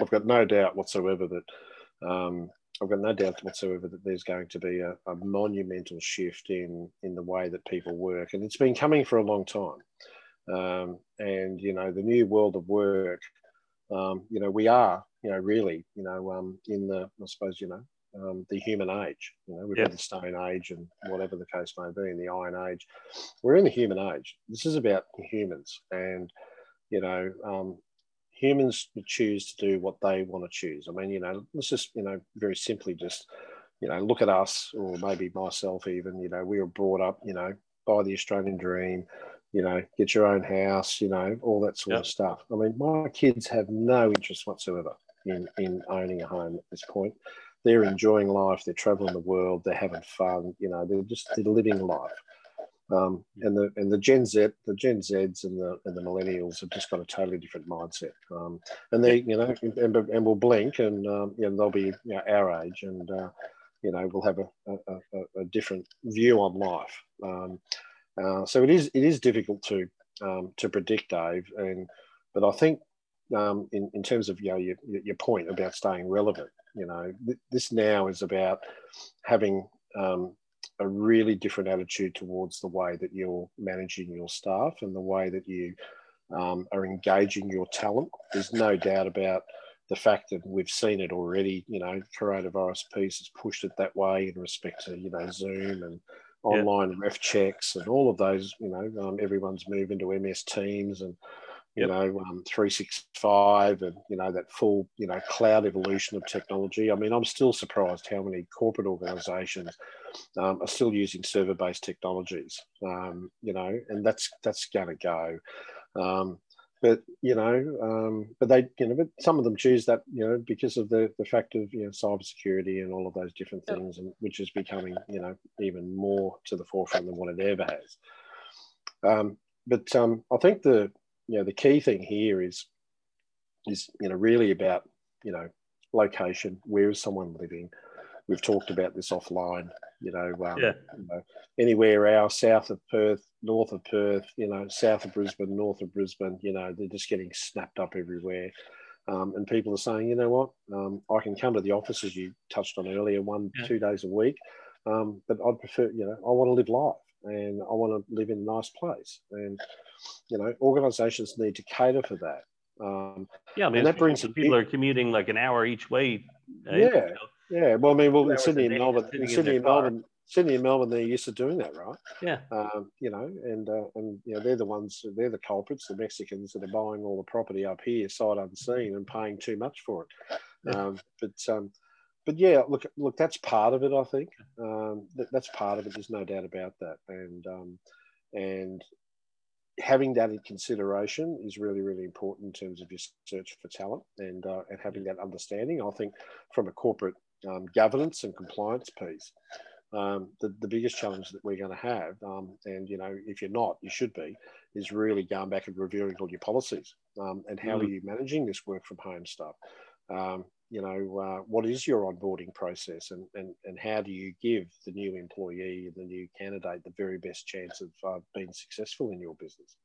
I've got no doubt whatsoever that um, I've got no doubt whatsoever that there's going to be a, a, monumental shift in in the way that people work, and it's been coming for a long time. Um, and you know, the new world of work um, you know, we are, you know, really, you know, um, in the, I suppose, you know, um, the human age. You know, we've yep. had the Stone Age and whatever the case may be, in the Iron Age. We're in the human age. This is about humans, and you know, um, humans choose to do what they want to choose. I mean, you know, let's just, you know, very simply just, you know, look at us, or maybe myself even. You know, we were brought up, you know, by the Australian dream you know, get your own house, you know, all that sort yep. of stuff. I mean, my kids have no interest whatsoever in, in owning a home at this point. They're enjoying life, they're traveling the world, they're having fun, you know, they're just they're living life. Um, and the and the Gen Z, the Gen Zs and the and the millennials have just got a totally different mindset. Um, and they, you know, and, and will blink, and um, you know, they'll be you know, our age, and uh, you know, we'll have a, a, a, different view on life. Um, uh, so it is it is difficult to um, to predict, Dave. And but I think um, in in terms of you know your, your point about staying relevant, you know th- this now is about having um, a really different attitude towards the way that you're managing your staff and the way that you um, are engaging your talent. There's no doubt about the fact that we've seen it already. You know, coronavirus piece has pushed it that way in respect to you know Zoom and online ref checks and all of those. You know, um, everyone's moving to MS Teams and you know um, 365 and you know that full you know cloud evolution of technology. I mean, I'm still surprised how many corporate organisations um, are still using server-based technologies. Um, you know, and that's that's going to go. Um, but you know, um, but they, you know, but some of them choose that, you know, because of the the fact of you know cybersecurity and all of those different things, and which is becoming, you know, even more to the forefront than what it ever has. Um, but um, I think the you know the key thing here is is you know really about you know location. Where is someone living? We've talked about this offline. You know, um, yeah. you know, anywhere else south of Perth, north of Perth, you know, south of Brisbane, north of Brisbane, you know, they're just getting snapped up everywhere. Um, and people are saying, you know what, um, I can come to the office as you touched on earlier, one, yeah. two days a week, um, but I'd prefer, you know, I want to live life and I want to live in a nice place. And, you know, organizations need to cater for that. Um, yeah, I mean, that brings people are commuting like an hour each way. Eh? Yeah, you know? yeah. Well, I mean, well, in Sydney and Melbourne, in Sydney and Melbourne, Sydney and Melbourne, they're used to doing that, right? Yeah. Um, you know, and uh, and you know they're the ones, they're the culprits, the Mexicans that are buying all the property up here sight unseen and paying too much for it. Yeah. Um, but um, but yeah, look, look, that's part of it. I think um, that, that's part of it. There's no doubt about that. And um, and having that in consideration is really, really important in terms of your search for talent and uh, and having that understanding. I think from a corporate um, governance and compliance piece, um, the, the biggest challenge that we're going to have, um, and you know, if you're not, you should be, is really going back and reviewing all your policies um, and how mm. are you managing this work from home stuff. You know, uh, what is your onboarding process, and, and and how do you give the new employee and the new candidate the very best chance of uh, being successful in your business?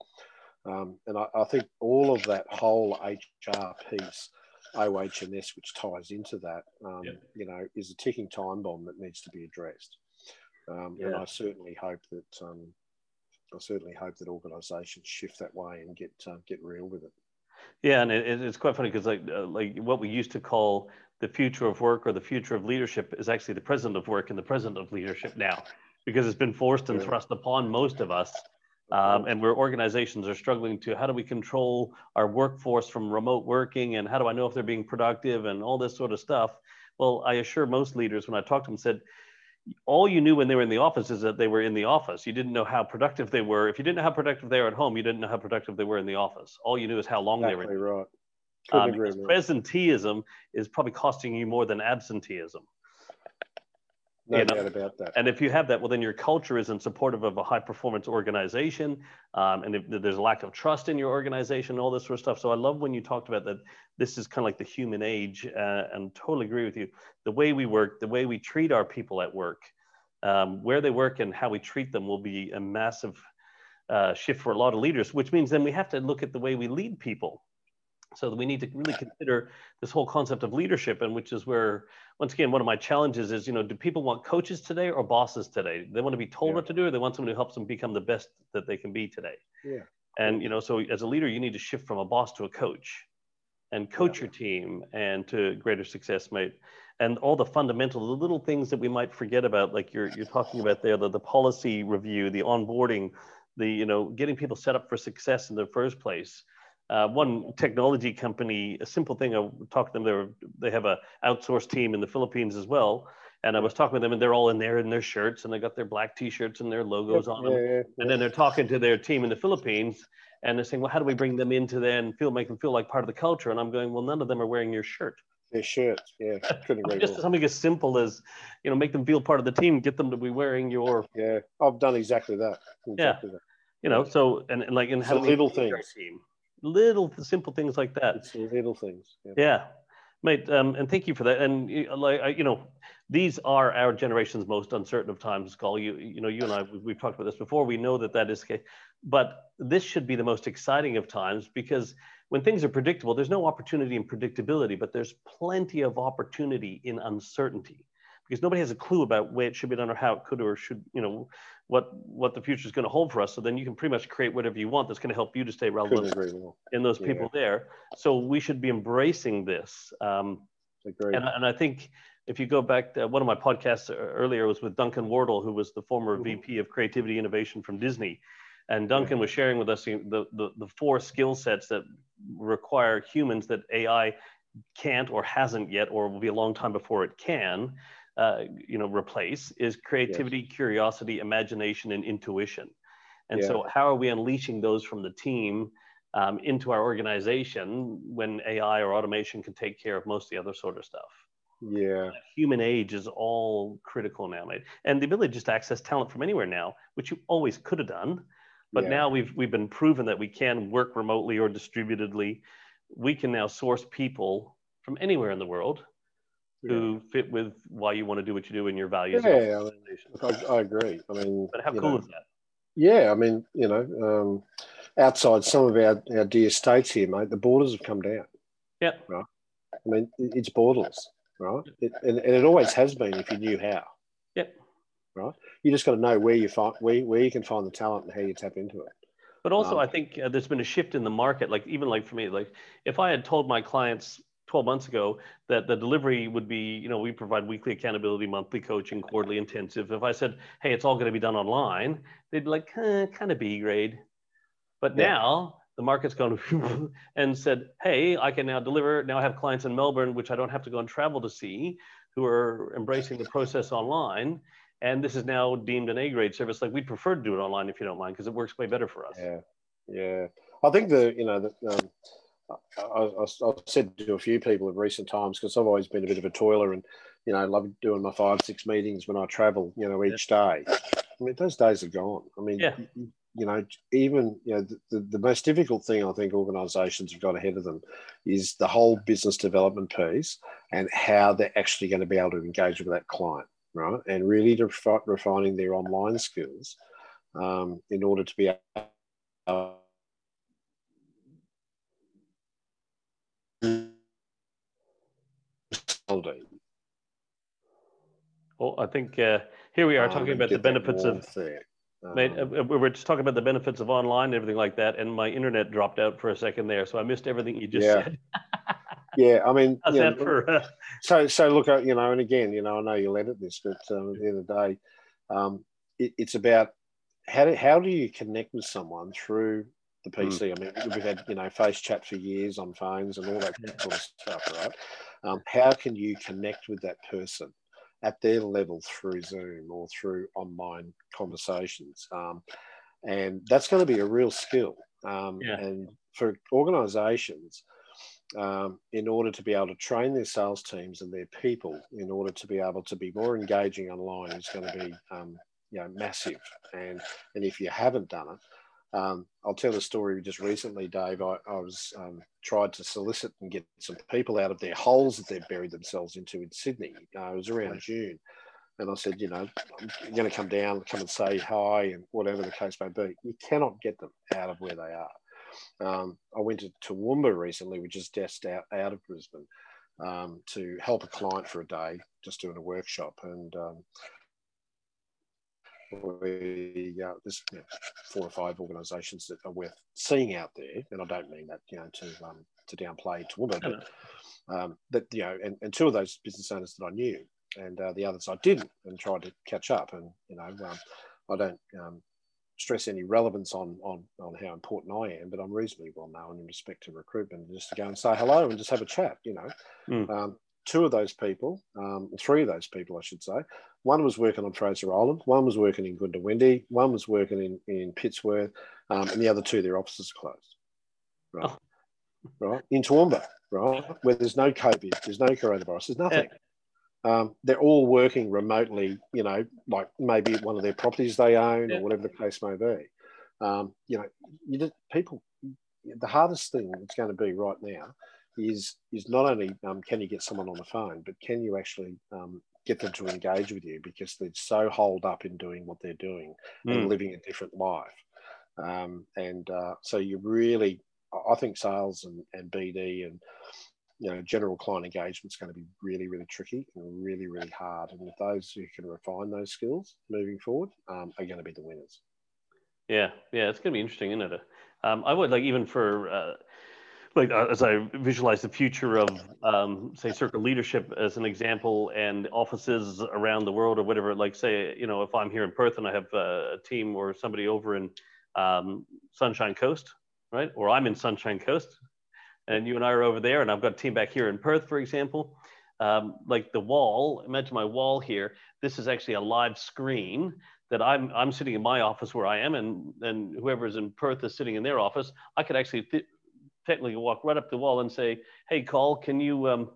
Um, and I, I think all of that whole HR piece OHS, which ties into that, um, yep. you know, is a ticking time bomb that needs to be addressed. Um, yeah. And I certainly hope that um, I certainly hope that organisations shift that way and get uh, get real with it. Yeah, and it, it's quite funny because like uh, like what we used to call the future of work or the future of leadership is actually the present of work and the present of leadership now, because it's been forced and thrust upon most of us Um, and where organizations are struggling to how do we control our workforce from remote working and how do I know if they're being productive and all this sort of stuff. Well, I assure most leaders when I talk to them said, all you knew when they were in the office is that they were in the office. You didn't know how productive they were. If you didn't know how productive they were at home, you didn't know how productive they were in the office. All you knew is how long exactly they were. right. Um, presenteeism is probably costing you more than absenteeism. No you doubt about that. And if you have that, well, then your culture isn't supportive of a high performance organization. Um, and if there's a lack of trust in your organization, all this sort of stuff. So I love when you talked about that. This is kind of like the human age, uh, and totally agree with you. The way we work, the way we treat our people at work, um, where they work, and how we treat them will be a massive uh, shift for a lot of leaders, which means then we have to look at the way we lead people so we need to really consider this whole concept of leadership and which is where once again one of my challenges is you know do people want coaches today or bosses today? They want to be told Yeah. what to do or they want someone who helps them become the best that they can be today? Yeah. and you know so as a leader you need to shift from a boss to a coach and coach your team and to greater success mate. And all the fundamental the little things that we might forget about like you're you're talking about there the, the policy review the onboarding the you know getting people set up for success in the first place uh, one technology company, a simple thing. I talked to them. They were, they have a outsourced team in the Philippines as well, and I was talking with them, and they're all in there in their shirts, and they got their black T-shirts and their logos on them. yeah, yeah, And then they're talking to their team in the Philippines, and they're saying, "Well, how do we bring them into then feel make them feel like part of the culture?" And I'm going, "Well, none of them are wearing your shirt. their shirts. Yeah, couldn't agree Just something as simple as, you know, make them feel part of the team. Get them to be wearing your, Yeah, I've done exactly that. Exactly that. you know, so and, and like and how So do little things. team? Little simple things like that. It's little things. Yeah. Yeah, mate, um, and thank you for that. And like I- you know, these are our generation's most uncertain of times. Col you, you know, you and I, we- we've talked about this before. We know that that is the case, but this should be the most exciting of times because when things are predictable, there's no opportunity in predictability, but there's plenty of opportunity in uncertainty because nobody has a clue about where it should be done or how it could or should, you know, what what the future is going to hold for us. So then you can pretty much create whatever you want that's going to help you to stay relevant in those Yeah. people there. So we should be embracing this. Um, and, I- and I think if you go back, to, one of my podcasts earlier was with Duncan Wardle, who was the former Mhm. VP of Creativity Innovation from Disney. And Duncan was sharing with us the, the, the four skill sets that require humans that AI can't or hasn't yet, or will be a long time before it can, uh, you know, replace is creativity, curiosity, imagination, and intuition. And so, how are we unleashing those from the team um, into our organization when AI or automation can take care of most of the other sort of stuff? yeah, Human age is all critical now, mate. And the ability just to access talent from anywhere now, which you always could have done, but Yeah. now we've we've been proven that we can work remotely or distributedly. We can now source people from anywhere in the world who fit with why you want to do what you do and your values. Yeah, I mean. I, I agree. I mean, But how cool know, is that? Yeah, I mean, you know, um, outside some of our, our dear states here, mate, the borders have come down. Yeah. Right. I mean, it's borderless, right? It, and, and it always has been if you knew how. Yep. Right. You just got to know where you find where, where you can find the talent and how you tap into it. But also, Um, I think uh, there's been a shift in the market. Like even like for me, like if I had told my clients 12 months ago that the delivery would be, you know, we provide weekly accountability, monthly coaching, quarterly intensive. If I said, hey, it's all going to be done online, they'd be like, eh, kind of B grade. But Yeah. now the market's gone and said, hey, I can now deliver. Now I have clients in Melbourne, which I don't have to go and travel to see, who are embracing the process online. And this is now deemed an A grade service. Like we'd prefer to do it online if you don't mind, because it works way better for us. Yeah. Yeah. I think the, you know, the, um, I, I, I've said to a few people in recent times because I've always been a bit of a toiler and, you know, love doing my five, six meetings when I travel, you know, each day. I mean, those days are gone. I mean, Yeah. you, you know, even, you know, the, the, the most difficult thing I think organizations have got ahead of them is the whole business development piece and how they're actually going to be able to engage with that client, right? And really refi- refining their online skills um, in order to be able Well, I think uh, here we are um, talking about the benefits of, mate, Um, uh, we were just talking about the benefits of online and everything like that, and my internet dropped out for a second there, so I missed everything you just Yeah. said. yeah, I mean, How's you that know, for? Uh, so so look, uh, you know, and again, you know, I know you'll edit this, but um, at the end of the day, um, it, it's about how do, how do you connect with someone through the Mm. PC? I mean, we've had you know face chat for years on phones and all that sort of stuff, right? Um, how can you connect with that person at their level through Zoom or through online conversations? Um, and that's going to be a real skill. Um, Yeah. And for organisations, um, in order to be able to train their sales teams and their people, in order to be able to be more engaging online, is going to be um, you know massive. And and if you haven't done it, um, I'll tell a story just recently, Dave. I, I was um, tried to solicit and get some people out of their holes that they've buried themselves into in Sydney. Uh, it was around June. And I said, you know, I'm going to come down, come and say hi, and whatever the case may be. You cannot get them out of where they are. Um, I went to Toowoomba recently, which is just out, out of Brisbane, um, to help a client for a day, just doing a workshop. And um, we, uh, there's you know, four or five organisations that are worth seeing out there, and I don't mean that you know to um, to downplay Toowoomba, but um, that you know, and, and two of those business owners that I knew, and uh, the others I didn't, and tried to catch up. And you know, um, I don't um, stress any relevance on, on on how important I am, but I'm reasonably well known in respect to recruitment. Just to go and say hello and just have a chat, you know. Mm. Um, two of those people, um, three of those people, I should say. One was working on Fraser Island, one was working in Goondiwindi, one was working in in Pittsworth, um, and the other two, their offices are closed. Right, Oh. right in Toowoomba, right, where there's no COVID, there's no coronavirus, there's nothing. Um, they're all working remotely, you know, like maybe one of their properties they own Yeah. or whatever the case may be. Um, you know, you just, people, the hardest thing that's going to be right now is is not only um, can you get someone on the phone, but can you actually um, get them to engage with you because they're so holed up in doing what they're doing and Mm. living a different life. Um, and uh, so you really, I- think sales and, and BD and you know general client engagement is going to be really really tricky and really really hard. And those who can refine those skills moving forward um, are going to be the winners. Yeah, yeah, it's gonna be interesting, isn't it? Um, I would like even for uh, like uh, as I visualize the future of um, say circle leadership as an example, and offices around the world or whatever. Like say, you know, if I'm here in Perth and I have uh, a team or somebody over in um, Sunshine Coast, right, or I'm in Sunshine Coast, and you and I are over there, and I've got a team back here in Perth, for example. Um, like the wall, imagine my wall here. This is actually a live screen that I'm I'm sitting in my office where I am, and and whoever's in Perth is sitting in their office. I could actually th- technically walk right up the wall and say, "Hey, Col, can you um,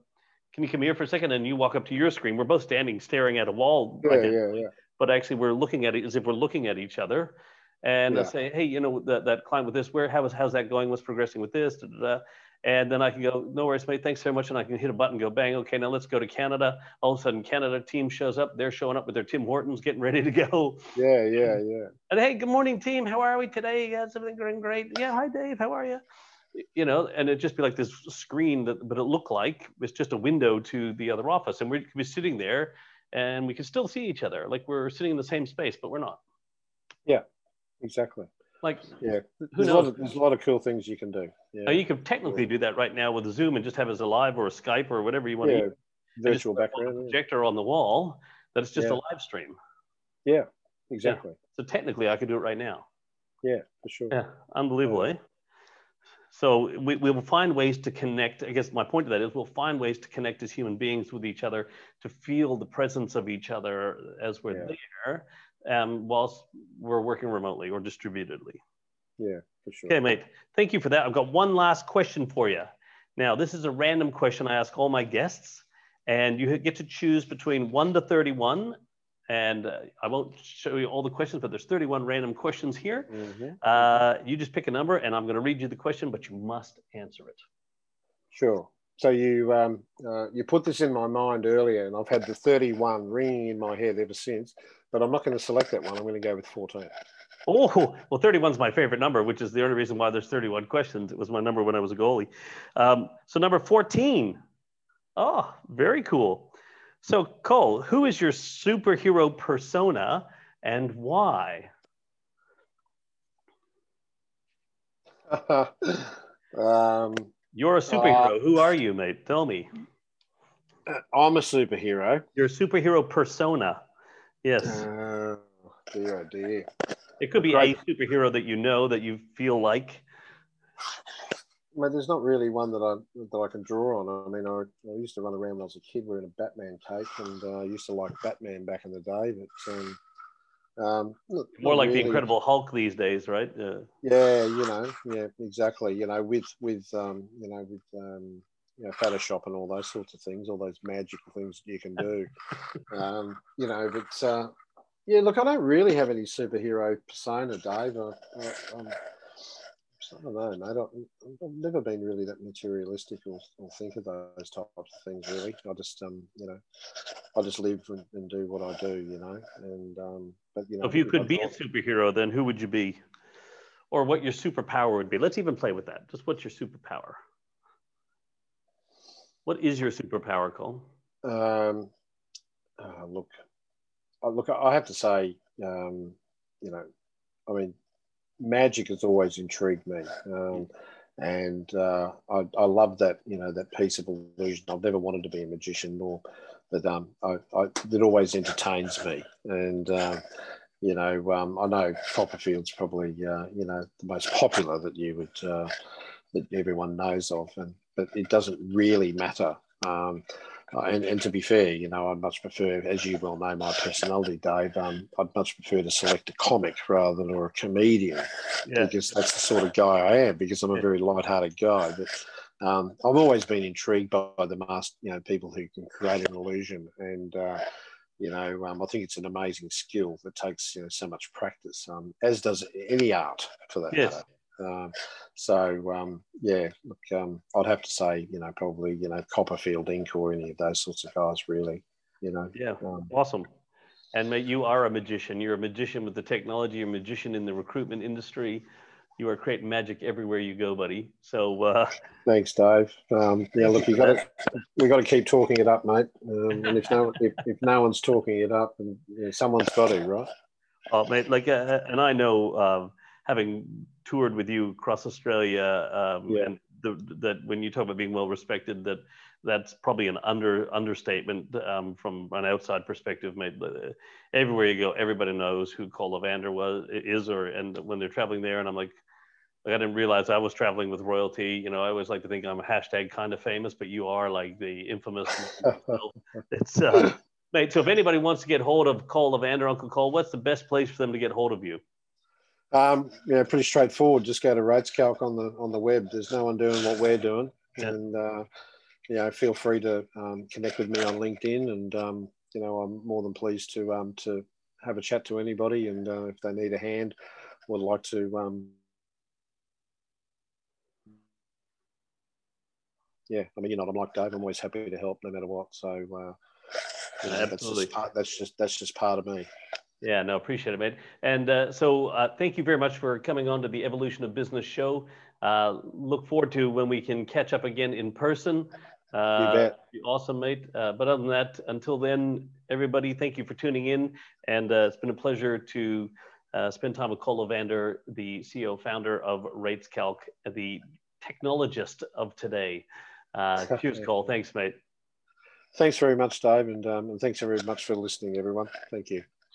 can you come here for a second? And you walk up to your screen. We're both standing staring at a wall, Yeah, yeah, yeah. but actually we're looking at it as if we're looking at each other. And I say, hey, you know that, that client with this, where how is how's that going? What's progressing with this? Da, da, da. And then I can go, no worries, mate. Thanks very much. And I can hit a button, go bang. Okay, now let's go to Canada. All of a sudden, Canada team shows up. They're showing up with their Tim Hortons, getting ready to go. Yeah, yeah, yeah. And hey, good morning, team. How are we today? Yeah, is everything going great? Yeah, hi, Dave. How are you? You know, and it'd just be like this screen that, but it looked like it's just a window to the other office, and we could be sitting there, and we could still see each other, like we're sitting in the same space, but we're not. Yeah, exactly. Like, Yeah. There's a, lot of, there's a lot of cool things you can do. Yeah. now you could technically do that right now with Zoom and just have a live or a Skype or whatever you want yeah. to use. Virtual On a background. Yeah. projector on the wall. That it's just Yeah. a live stream. yeah. Exactly. So technically, I could do it right now. Yeah, for sure. Yeah, unbelievable, eh? So we, we will find ways to connect. I guess my point to that is we'll find ways to connect as human beings with each other, to feel the presence of each other as we're Yeah. there, um, whilst we're working remotely or distributedly. Yeah, for sure. Okay, mate. Thank you for that. I've got one last question for you. Now, this is a random question I ask all my guests, and you get to choose between 1 to 31. And uh, I won't show you all the questions, but there's 31 random questions here. Mhm. Uh, you just pick a number, and I'm going to read you the question, but you must answer it. Sure. So you um, uh, you put this in my mind earlier, and I've had the 31 ringing in my head ever since. But I'm not going to select that one. I'm going to go with 14. Oh, well, 31 is my favorite number, which is the only reason why there's 31 questions. It was my number when I was a goalie. Um, so, number 14. Oh, very cool. So, Col, who is your superhero persona and why? um, You're a superhero. who are you, mate? Tell me. I'm a superhero. Your superhero persona. Yes. Uh, dear, oh dear. It could be great. a superhero that you know that you feel like. Well, there's not really one that I that I can draw on. I mean, I, I used to run around when I was a kid wearing a Batman cape, and uh, I used to like Batman back in the day. But um, um, More like really. the Incredible Hulk these days, right? Uh, yeah, you know, yeah, exactly. You know, with with um, you know with um, you know Photoshop and all those sorts of things, all those magical things you can do. um, you know, but uh, yeah, look, I don't really have any superhero persona, Dave. I, I, I don't know, mate. I, have never been really that materialistic or, or, think of those types of things. Really, I just, um, you know, I just live and, and do what I do, you know. And um, but you know, if you could be a superhero, then who would you be, or what your superpower would be? Let's even play with that. Just what's your superpower? What is your superpower, Col? Um, uh, look, uh, look, I have to say, um, you know, I mean, magic has always intrigued me. Um, and uh, I, I, love that you know that piece of illusion. I've never wanted to be a magician, nor, but um, I, I, it always entertains me. And uh, you know, um, I know Copperfield's probably uh, you know the most popular that you would uh, that everyone knows of, and but it doesn't really matter. Um, and, and to be fair, you know, I'd much prefer, as you well know, my personality, Dave. Um, I'd much prefer to select a comic rather than or a comedian, yeah. because that's the sort of guy I am. Because I'm a very light-hearted guy. But um, I've always been intrigued by, by the master, you know, people who can create an illusion, and uh, you know, um, I think it's an amazing skill that takes you know so much practice, um, as does any art for that yes. matter. Um, so um, yeah, look, um, I'd have to say, you know, probably you know Copperfield Inc. or any of those sorts of guys, really. You know. Yeah. Um, awesome. And mate, you are a magician. You're a magician with the technology. You're a magician in the recruitment industry. You are creating magic everywhere you go, buddy. So uh, thanks, Dave. Um, yeah, look, you got to we got to keep talking it up, mate. Um, and if no if, if no one's talking it up, and someone's got to, right? Oh, mate, like, uh, and I know um, having toured with you across Australia, um, yeah. and the, that when you talk about being well respected, that that's probably an under understatement um, from an outside perspective. Made uh, everywhere you go, everybody knows who Col Levander was is, or and when they're traveling there, and I'm like. Like I didn't realize I was traveling with royalty. You know, I always like to think I'm a hashtag kind of famous, but you are like the infamous. it's uh, mate. So if anybody wants to get hold of Col Levander, Uncle Col, what's the best place for them to get hold of you? Um, yeah, pretty straightforward. Just go to RatesCalc on the on the web. There's no one doing what we're doing, yeah. and uh, you know, feel free to um, connect with me on LinkedIn, and um, you know, I'm more than pleased to um, to have a chat to anybody, and uh, if they need a hand, would like to. Um, yeah, I mean, you know, I'm like Dave. I'm always happy to help, no matter what. So, uh, you know, that's just part, that's just that's just part of me. Yeah, no, appreciate it, mate. And uh, so uh, thank you very much for coming on to the Evolution of Business show. Uh, look forward to when we can catch up again in person. Uh, you bet. Awesome, mate. Uh, but other than that, until then, everybody, thank you for tuning in. And uh, it's been a pleasure to spend time with Col Levander, the CEO founder of RatesCalc, the technologist of today. cheers, Col. Thanks, mate. Thanks very much, Dave. And, um, and thanks very much for listening, everyone. Thank you.